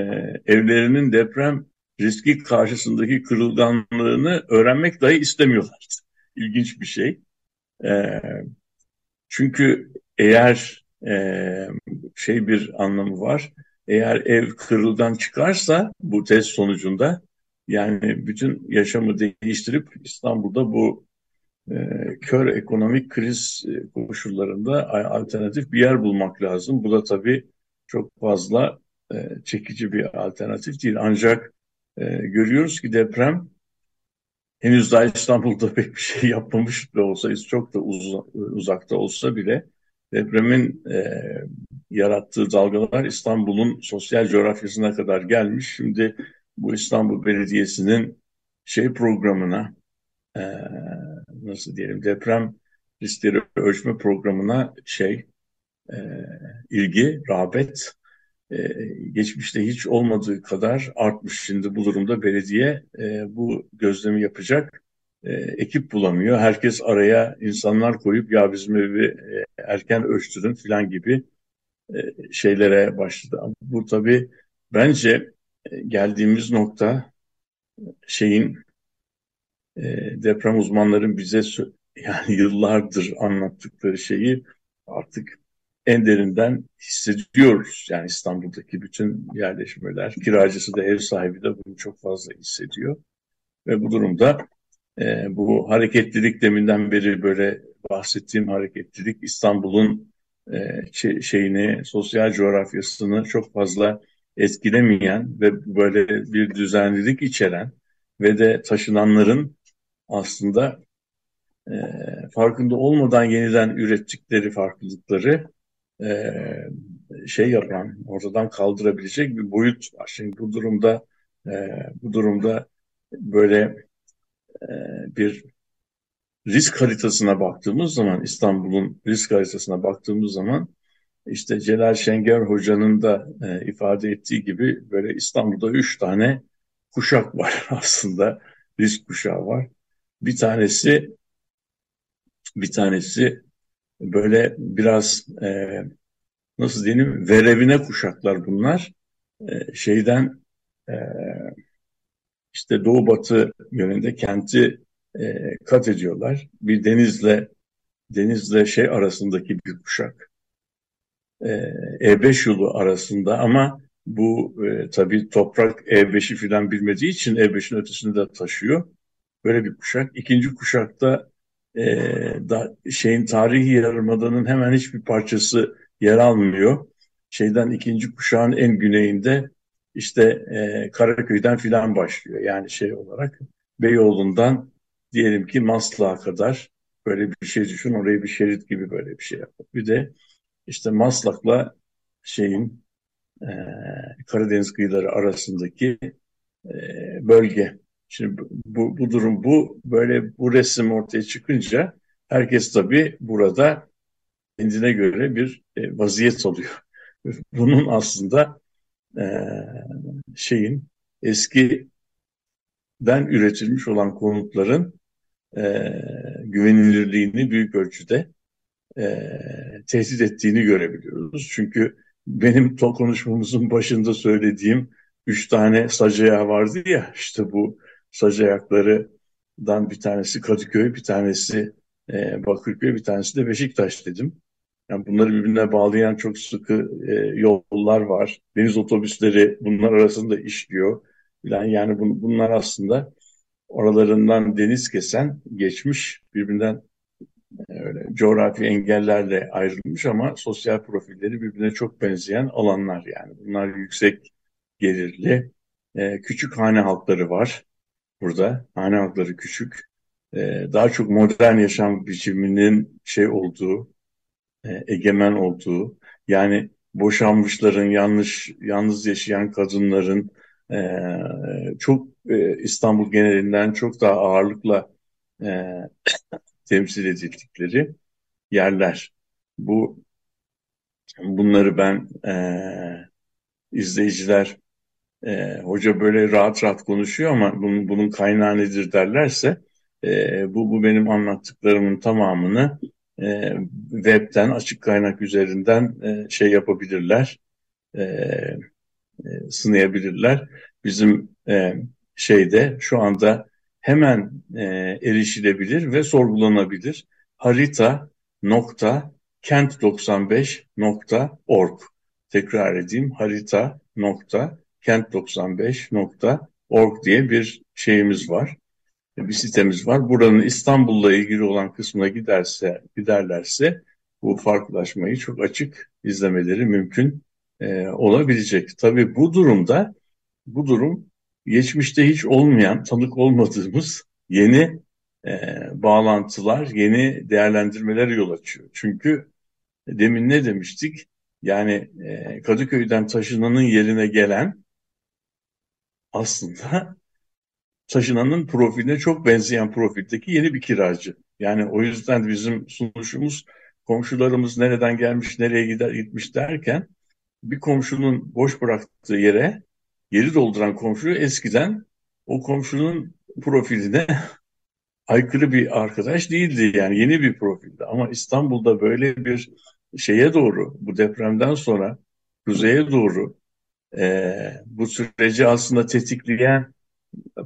evlerinin deprem riski karşısındaki kırılganlığını öğrenmek dahi istemiyorlardı. İlginç bir şey. E, çünkü eğer e, şey bir anlamı var. Eğer ev kırılgan çıkarsa bu test sonucunda yani bütün yaşamı değiştirip İstanbul'da bu e, kör ekonomik kriz koşullarında alternatif bir yer bulmak lazım. Bu da tabii çok fazla e, çekici bir alternatif değil. Ancak e, görüyoruz ki deprem henüz daha İstanbul'da pek bir şey yapmamış da olsa, çok da uz uzakta olsa bile depremin e, yarattığı dalgalar İstanbul'un sosyal coğrafyasına kadar gelmiş. Şimdi bu İstanbul Belediyesi'nin şey programına e, nasıl diyelim deprem riskleri ölçme programına şey e, ilgi, rağbet e, geçmişte hiç olmadığı kadar artmış. Şimdi bu durumda belediye e, bu gözlemi yapacak e, ekip bulamıyor. Herkes araya insanlar koyup ya bizim evi e, erken ölçtürün falan gibi e, şeylere başladı. Bu tabii bence e, geldiğimiz nokta şeyin deprem uzmanların bize yani yıllardır anlattıkları şeyi artık en derinden hissediyoruz. Yani İstanbul'daki bütün yerleşmeler, kiracısı da ev sahibi de bunu çok fazla hissediyor. Ve bu durumda e, bu hareketlilik deminden beri böyle bahsettiğim hareketlilik İstanbul'un e, şeyini, sosyal coğrafyasını çok fazla etkilemeyen ve böyle bir düzenlilik içeren ve de taşınanların aslında e, farkında olmadan yeniden ürettikleri farklılıkları e, şey yapan, ortadan kaldırabilecek bir boyut var. Şimdi bu durumda e, bu durumda böyle bir risk haritasına baktığımız zaman İstanbul'un risk haritasına baktığımız zaman işte Celal Şenger Hoca'nın da e, ifade ettiği gibi böyle İstanbul'da üç tane kuşak var aslında risk kuşağı var. Bir tanesi bir tanesi böyle biraz e, nasıl diyelim verevine kuşaklar bunlar. E, şeyden e, işte doğu batı yönünde kenti e, kat ediyorlar. Bir denizle denizle şey arasındaki bir kuşak. E5 yolu arasında ama bu e, tabii toprak E5'i filan bilmediği için E5'in ötesini de taşıyor. Böyle bir kuşak. İkinci kuşakta e, da, şeyin tarihi yarımadanın hemen hiçbir parçası yer almıyor. Şeyden ikinci kuşağın en güneyinde işte e, Karaköy'den filan başlıyor. Yani şey olarak Beyoğlu'ndan diyelim ki Maslak'a kadar böyle bir şey düşün. Orayı bir şerit gibi böyle bir şey yapıyor. Bir de işte Maslak'la şeyin e, Karadeniz kıyıları arasındaki e, bölge. Şimdi bu, bu durum bu böyle bu resim ortaya çıkınca herkes tabii burada kendine göre bir e, vaziyet oluyor. Bunun aslında e, şeyin eskiden üretilmiş olan konutların e, güvenilirliğini büyük ölçüde e, tehdit ettiğini görebiliyoruz. Çünkü benim konuşmamızın başında söylediğim üç tane sac vardı ya işte bu sac ayaklarından bir tanesi Kadıköy, bir tanesi e, Bakırköy, bir tanesi de Beşiktaş dedim. Yani bunları birbirine bağlayan çok sıkı e, yollar var. Deniz otobüsleri bunlar arasında işliyor. falan yani bun, bunlar aslında oralarından deniz kesen geçmiş birbirinden e, öyle coğrafi engellerle ayrılmış ama sosyal profilleri birbirine çok benzeyen alanlar yani. Bunlar yüksek gelirli, e, küçük hane halkları var burada. Hane halkları küçük. E, daha çok modern yaşam biçiminin şey olduğu, egemen olduğu, yani boşanmışların, yanlış yalnız yaşayan kadınların e, çok e, İstanbul genelinden çok daha ağırlıkla e, temsil edildikleri yerler. Bu bunları ben e, izleyiciler e, hoca böyle rahat rahat konuşuyor ama bunun, bunun kaynağı nedir derlerse e, bu, bu benim anlattıklarımın tamamını e, webten açık kaynak üzerinden e, şey yapabilirler e, e, sınayabilirler. Bizim e, şeyde şu anda hemen e, erişilebilir ve sorgulanabilir harita nokta kent95.org tekrar edeyim harita nokta kent95.org diye bir şeyimiz var. Bir sitemiz var. Buranın İstanbul'la ilgili olan kısmına giderse giderlerse bu farklılaşmayı çok açık izlemeleri mümkün e, olabilecek. Tabii bu durumda bu durum geçmişte hiç olmayan, tanık olmadığımız yeni e, bağlantılar, yeni değerlendirmeler yol açıyor. Çünkü demin ne demiştik? Yani e, Kadıköy'den taşınanın yerine gelen aslında taşınanın profiline çok benzeyen profildeki yeni bir kiracı. Yani o yüzden bizim sunuşumuz komşularımız nereden gelmiş, nereye gider gitmiş derken bir komşunun boş bıraktığı yere geri dolduran komşu eskiden o komşunun profiline aykırı bir arkadaş değildi. Yani yeni bir profildi. Ama İstanbul'da böyle bir şeye doğru bu depremden sonra kuzeye doğru e, bu süreci aslında tetikleyen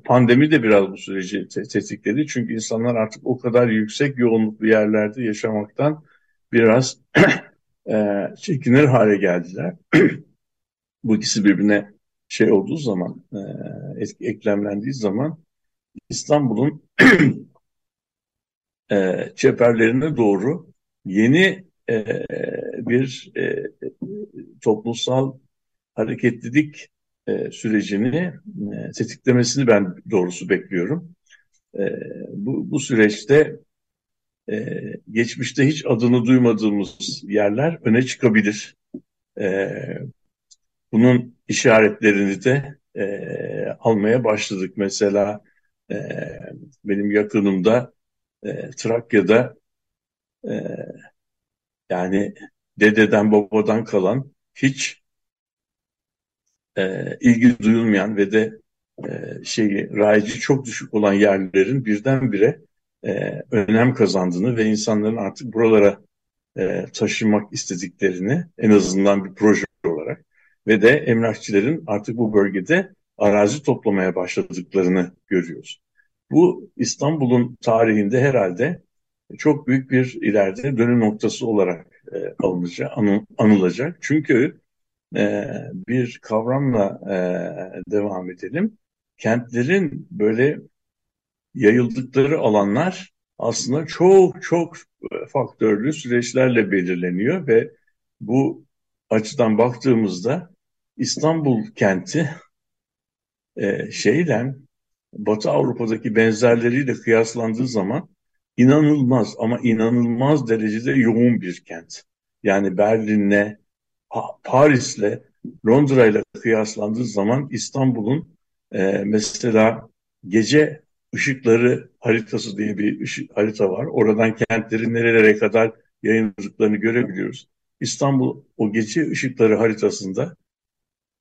pandemi de biraz bu süreci te tetikledi. Çünkü insanlar artık o kadar yüksek yoğunluklu yerlerde yaşamaktan biraz e, çekinir hale geldiler. bu ikisi birbirine şey olduğu zaman, e, eklemlendiği zaman İstanbul'un e, çeperlerine doğru yeni e, bir e, toplumsal hareketlilik e, sürecini e, tetiklemesini ben doğrusu bekliyorum. E, bu, bu süreçte e, geçmişte hiç adını duymadığımız yerler öne çıkabilir. E, bunun işaretlerini de e, almaya başladık. Mesela e, benim yakınımda e, Trakya'da e, yani dededen babadan kalan hiç e, ilgi duyulmayan ve de e, şeyi rayici çok düşük olan yerlerin birdenbire e, önem kazandığını ve insanların artık buralara e, taşınmak istediklerini en azından bir proje olarak ve de emlakçıların artık bu bölgede arazi toplamaya başladıklarını görüyoruz. Bu İstanbul'un tarihinde herhalde çok büyük bir ileride dönüm noktası olarak e, alınacak, anı, anılacak. Çünkü e, bir kavramla e, devam edelim. Kentlerin böyle yayıldıkları alanlar aslında çok çok faktörlü süreçlerle belirleniyor ve bu açıdan baktığımızda İstanbul kenti e, şeyle Batı Avrupa'daki benzerleriyle kıyaslandığı zaman inanılmaz ama inanılmaz derecede yoğun bir kent. Yani Berlin'le, Paris'le, Londra'yla kıyaslandığı zaman İstanbul'un e, mesela gece ışıkları haritası diye bir ışık, harita var. Oradan kentlerin nerelere kadar yayınladıklarını görebiliyoruz. İstanbul o gece ışıkları haritasında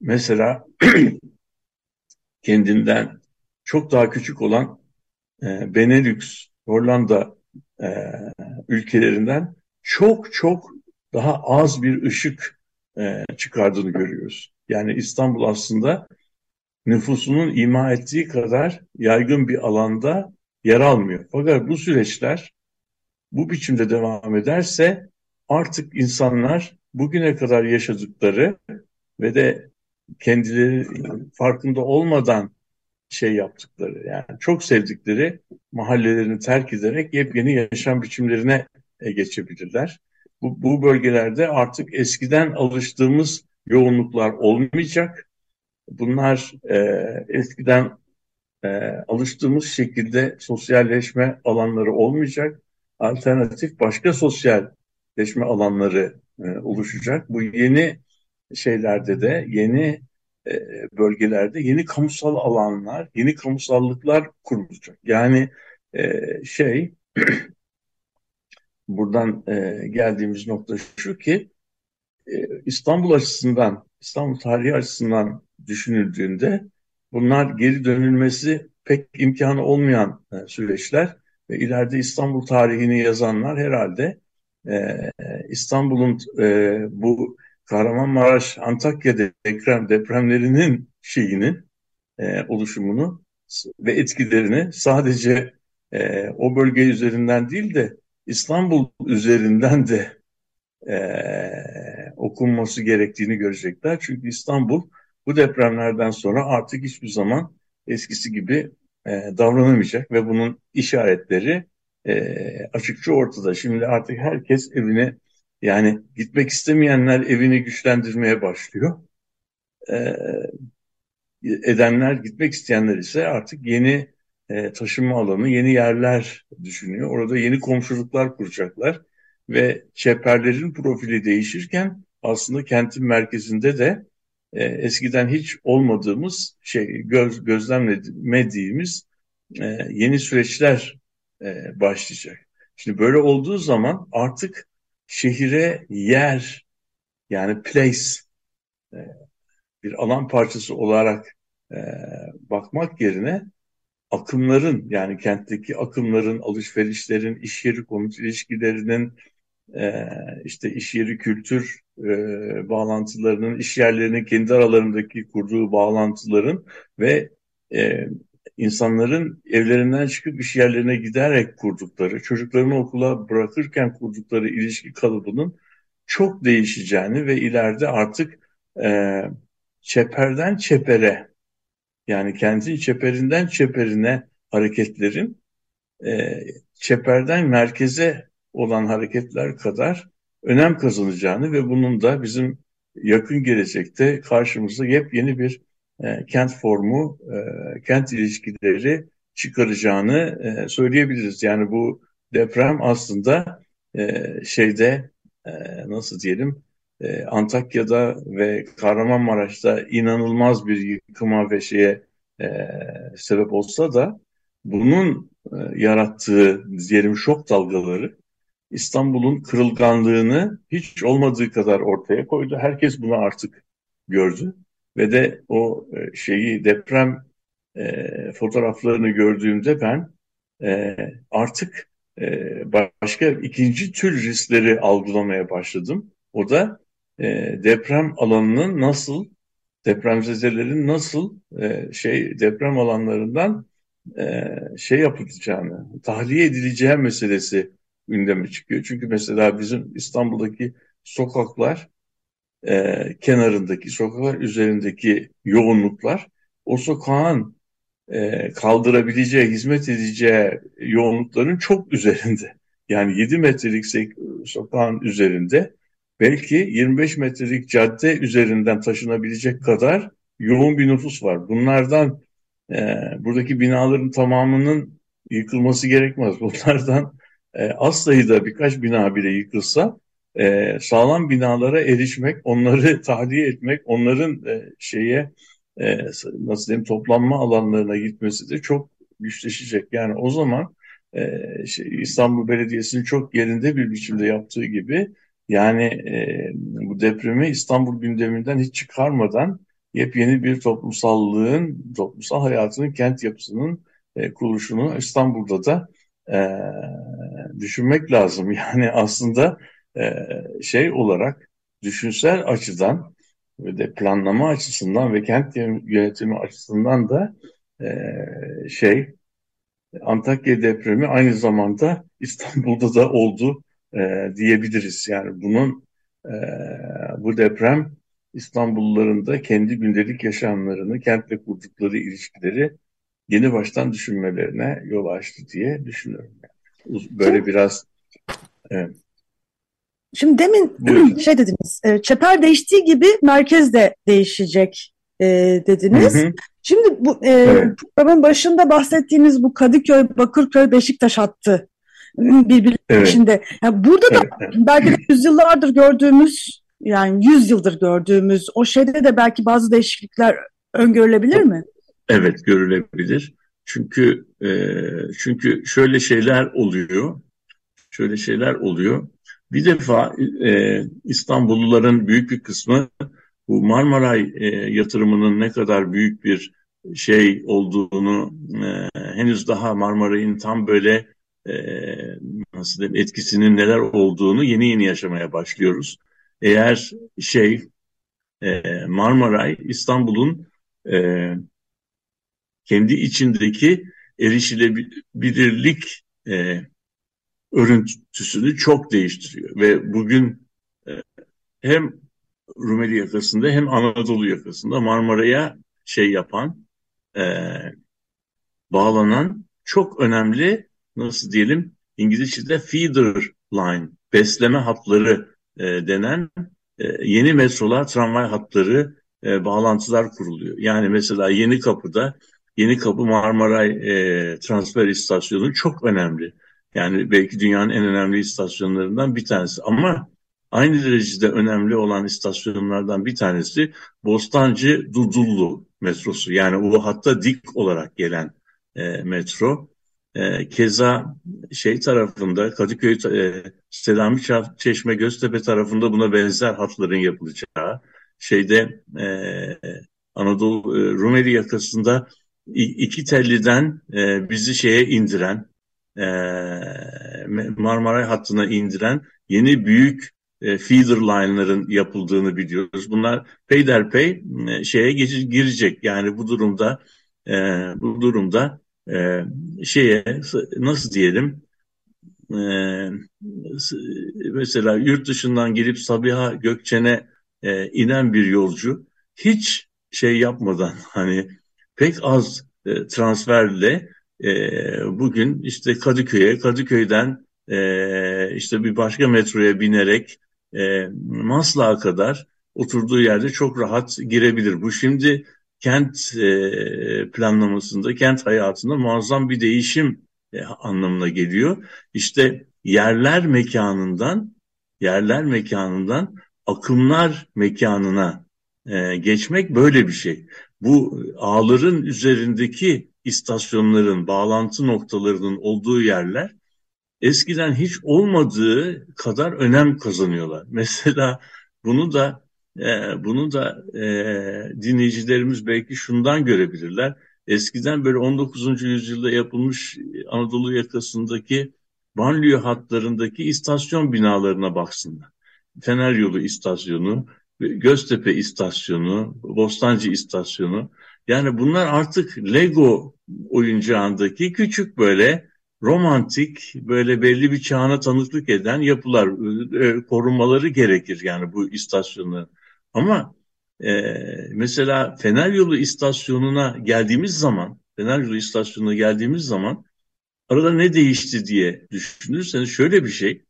mesela kendinden çok daha küçük olan e, Benelux, Hollanda e, ülkelerinden çok çok daha az bir ışık e, çıkardığını görüyoruz. Yani İstanbul aslında nüfusunun ima ettiği kadar yaygın bir alanda yer almıyor. Fakat bu süreçler bu biçimde devam ederse artık insanlar bugüne kadar yaşadıkları ve de kendileri farkında olmadan şey yaptıkları yani çok sevdikleri mahallelerini terk ederek yepyeni yaşam biçimlerine e, geçebilirler. Bu, bu bölgelerde artık eskiden alıştığımız yoğunluklar olmayacak. Bunlar e, eskiden e, alıştığımız şekilde sosyalleşme alanları olmayacak. Alternatif başka sosyalleşme alanları e, oluşacak. Bu yeni şeylerde de yeni e, bölgelerde yeni kamusal alanlar, yeni kamusallıklar kurulacak. Yani e, şey buradan e, geldiğimiz nokta şu ki e, İstanbul açısından, İstanbul tarihi açısından düşünüldüğünde bunlar geri dönülmesi pek imkanı olmayan e, süreçler ve ileride İstanbul tarihini yazanlar herhalde e, İstanbul'un e, bu Kahramanmaraş, Antakya deprem, depremlerinin şeyini, e, oluşumunu ve etkilerini sadece e, o bölge üzerinden değil de İstanbul üzerinden de e, okunması gerektiğini görecekler. Çünkü İstanbul bu depremlerden sonra artık hiçbir zaman eskisi gibi e, davranamayacak ve bunun işaretleri e, açıkça ortada. Şimdi artık herkes evine yani gitmek istemeyenler evini güçlendirmeye başlıyor. E, edenler, gitmek isteyenler ise artık yeni e, taşınma alanı, yeni yerler düşünüyor. Orada yeni komşuluklar kuracaklar ve çeperlerin profili değişirken aslında kentin merkezinde de e, eskiden hiç olmadığımız şey göz, gözlemlediğimiz e, yeni süreçler e, başlayacak. Şimdi böyle olduğu zaman artık şehire yer yani place e, bir alan parçası olarak e, bakmak yerine akımların yani kentteki akımların, alışverişlerin, iş yeri konut ilişkilerinin, e, işte iş yeri kültür e, bağlantılarının, iş yerlerinin kendi aralarındaki kurduğu bağlantıların ve e, insanların evlerinden çıkıp iş yerlerine giderek kurdukları, çocuklarını okula bırakırken kurdukları ilişki kalıbının çok değişeceğini ve ileride artık çeperden çepere yani kendi çeperinden çeperine hareketlerin e, çeperden merkeze olan hareketler kadar önem kazanacağını ve bunun da bizim yakın gelecekte karşımıza yepyeni bir e, kent formu, e, kent ilişkileri çıkaracağını e, söyleyebiliriz. Yani bu deprem aslında e, şeyde e, nasıl diyelim e, Antakya'da ve Kahramanmaraş'ta inanılmaz bir yıkıma ve şeye e, sebep olsa da bunun e, yarattığı diyelim şok dalgaları İstanbul'un kırılganlığını hiç olmadığı kadar ortaya koydu. Herkes bunu artık gördü ve de o e, şeyi deprem e, fotoğraflarını gördüğümde ben e, artık e, başka ikinci tür riskleri algılamaya başladım. O da e, deprem alanının nasıl depremzedelerin nasıl e, şey deprem alanlarından e, şey yapılacağını, tahliye edileceği meselesi gündeme çıkıyor. Çünkü mesela bizim İstanbul'daki sokaklar e, kenarındaki sokaklar üzerindeki yoğunluklar o sokağın e, kaldırabileceği, hizmet edeceği yoğunlukların çok üzerinde. Yani 7 metrelik sokağın üzerinde belki 25 metrelik cadde üzerinden taşınabilecek kadar yoğun bir nüfus var. Bunlardan e, buradaki binaların tamamının yıkılması gerekmez. Bunlardan e, az sayıda birkaç bina bile yıkılsa e, sağlam binalara erişmek, onları tahliye etmek, onların e, şeye e, nasıl diyeyim toplanma alanlarına gitmesi de çok güçleşecek. Yani o zaman e, şey, İstanbul Belediyesi'nin çok yerinde bir biçimde yaptığı gibi yani e, bu depremi İstanbul gündeminden hiç çıkarmadan yepyeni bir toplumsallığın, toplumsal hayatının, kent yapısının e, kuruluşunu İstanbul'da da e, düşünmek lazım. Yani aslında e, şey olarak düşünsel açıdan ve de planlama açısından ve kent yönetimi açısından da e, şey Antakya depremi aynı zamanda İstanbul'da da oldu e, diyebiliriz. Yani bunun e, bu deprem İstanbulluların da kendi gündelik yaşamlarını, kentle kurdukları ilişkileri yeni baştan düşünmelerine yol açtı diye düşünüyorum. Böyle Şimdi, biraz evet. Şimdi demin Buyurun. şey dediniz, e, çeper değiştiği gibi merkez de değişecek e, dediniz. Hı hı. Şimdi bu e, evet. programın başında bahsettiğimiz bu Kadıköy, Bakırköy, Beşiktaş hattı birbirinin evet. içinde. Yani burada da evet. belki de yüzyıllardır gördüğümüz yani yüz yıldır gördüğümüz o şeyde de belki bazı değişiklikler öngörülebilir mi? Evet görülebilir. Çünkü e, çünkü şöyle şeyler oluyor. Şöyle şeyler oluyor. Bir defa e, İstanbulluların büyük bir kısmı bu Marmaray e, yatırımının ne kadar büyük bir şey olduğunu e, henüz daha Marmaray'ın tam böyle nasıl diyeyim etkisinin neler olduğunu yeni yeni yaşamaya başlıyoruz. Eğer şey e, Marmaray İstanbul'un e, kendi içindeki erişilebilirlik e, örüntüsünü çok değiştiriyor ve bugün e, hem Rumeli yakasında hem Anadolu yakasında Marmara'ya şey yapan e, bağlanan çok önemli nasıl diyelim İngilizce'de feeder line besleme hatları e, denen e, yeni metrolar tramvay hatları e, bağlantılar kuruluyor. Yani mesela Yeni Kapı'da Yeni Kapı Marmaray e, transfer istasyonu çok önemli. Yani belki dünyanın en önemli istasyonlarından bir tanesi. Ama aynı derecede önemli olan istasyonlardan bir tanesi Bostancı Dudullu metrosu. Yani o hatta dik olarak gelen e, metro. E, keza şey tarafında Kadıköy, e, Selami Çeşme, Göztepe tarafında buna benzer hatların yapılacağı. Şeyde e, Anadolu e, Rumeli yakasında iki telliden e, bizi şeye indiren e, Marmaray hattına indiren yeni büyük e, feeder line'ların yapıldığını biliyoruz. Bunlar peyderpey e, şeye girecek. Yani bu durumda e, bu durumda e, şeye nasıl diyelim e, mesela yurt dışından gelip Sabiha Gökçen'e e, inen bir yolcu hiç şey yapmadan hani pek az e, transferle e, bugün işte Kadıköy'e, Kadıköy'den e, işte bir başka metroya binerek e, Maslak'a kadar oturduğu yerde çok rahat girebilir. Bu şimdi kent e, planlamasında, kent hayatında muazzam bir değişim e, anlamına geliyor. İşte yerler mekanından, yerler mekanından akımlar mekanına e, geçmek böyle bir şey. Bu ağların üzerindeki istasyonların, bağlantı noktalarının olduğu yerler eskiden hiç olmadığı kadar önem kazanıyorlar. Mesela bunu da e, bunu da e, dinleyicilerimiz belki şundan görebilirler. Eskiden böyle 19. yüzyılda yapılmış Anadolu yakasındaki banliyö hatlarındaki istasyon binalarına baksınlar. Fener Yolu istasyonu, Göztepe istasyonu, Bostancı istasyonu. Yani bunlar artık Lego oyuncağındaki küçük böyle romantik böyle belli bir çağına tanıklık eden yapılar e, korunmaları gerekir yani bu istasyonların. Ama e, mesela Fener Yolu istasyonuna geldiğimiz zaman Fener Yolu istasyonuna geldiğimiz zaman arada ne değişti diye düşünürseniz şöyle bir şey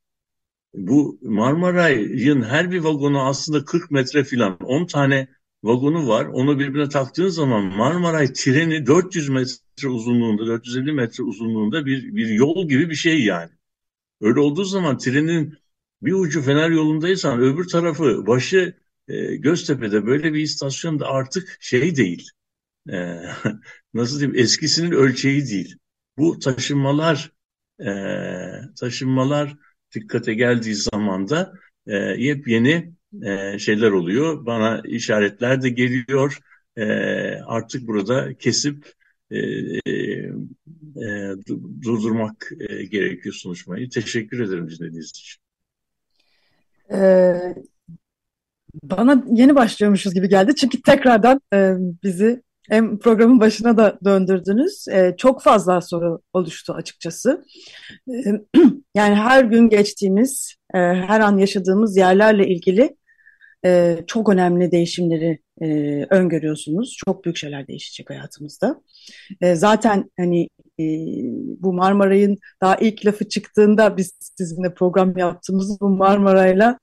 bu Marmaray'ın her bir vagonu aslında 40 metre filan 10 tane vagonu var. Onu birbirine taktığın zaman Marmaray treni 400 metre uzunluğunda, 450 metre uzunluğunda bir, bir yol gibi bir şey yani. Öyle olduğu zaman trenin bir ucu Fener yolundaysan öbür tarafı başı e, Göztepe'de böyle bir istasyonda artık şey değil. E, nasıl diyeyim eskisinin ölçeği değil. Bu taşınmalar e, taşınmalar dikkate geldiği zaman da e, yepyeni e, şeyler oluyor. Bana işaretler de geliyor. E, artık burada kesip e, e, e durdurmak e, gerekiyor sunuşmayı. Teşekkür ederim dinlediğiniz için. Ee, bana yeni başlıyormuşuz gibi geldi. Çünkü tekrardan e, bizi hem programın başına da döndürdünüz. E, çok fazla soru oluştu açıkçası. E, yani her gün geçtiğimiz, e, her an yaşadığımız yerlerle ilgili e, çok önemli değişimleri e, öngörüyorsunuz. Çok büyük şeyler değişecek hayatımızda. E, zaten hani e, bu Marmaray'ın daha ilk lafı çıktığında biz sizinle program yaptığımız bu Marmaray'la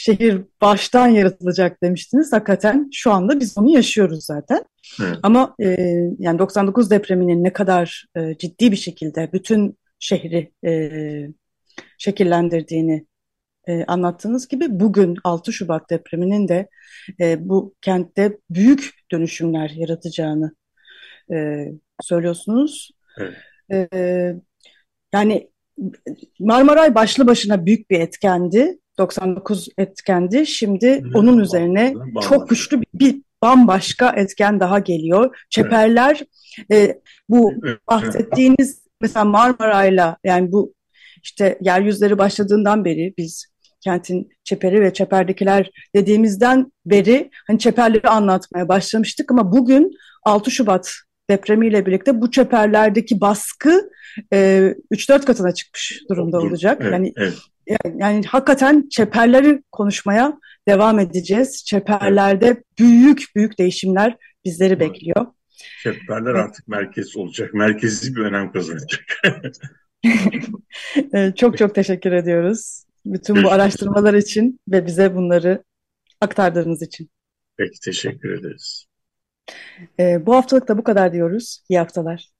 şehir baştan yaratılacak demiştiniz. Hakikaten şu anda biz onu yaşıyoruz zaten. Evet. Ama e, yani 99 depreminin ne kadar e, ciddi bir şekilde bütün şehri e, şekillendirdiğini e, anlattığınız gibi bugün 6 Şubat depreminin de e, bu kentte büyük dönüşümler yaratacağını e, söylüyorsunuz. Evet. E, yani Marmaray başlı başına büyük bir etkendi. 99 etkendi. Şimdi evet, onun üzerine bambaşka. çok güçlü bir, bir bambaşka etken daha geliyor. Çeperler evet. e, bu bahsettiğiniz mesela Marmaray'la yani bu işte yeryüzleri başladığından beri biz kentin çeperi ve çeperdekiler dediğimizden beri hani çeperleri anlatmaya başlamıştık ama bugün 6 Şubat depremiyle birlikte bu çeperlerdeki baskı e, 3-4 katına çıkmış durumda olacak. Evet, yani, evet. Yani hakikaten çeperleri konuşmaya devam edeceğiz. Çeperlerde büyük büyük değişimler bizleri bekliyor. Çeperler evet. artık merkez olacak. Merkezi bir önem kazanacak. çok çok teşekkür ediyoruz. Bütün bu araştırmalar için ve bize bunları aktardığınız için. Peki teşekkür ederiz. Ee, bu haftalık da bu kadar diyoruz. İyi haftalar.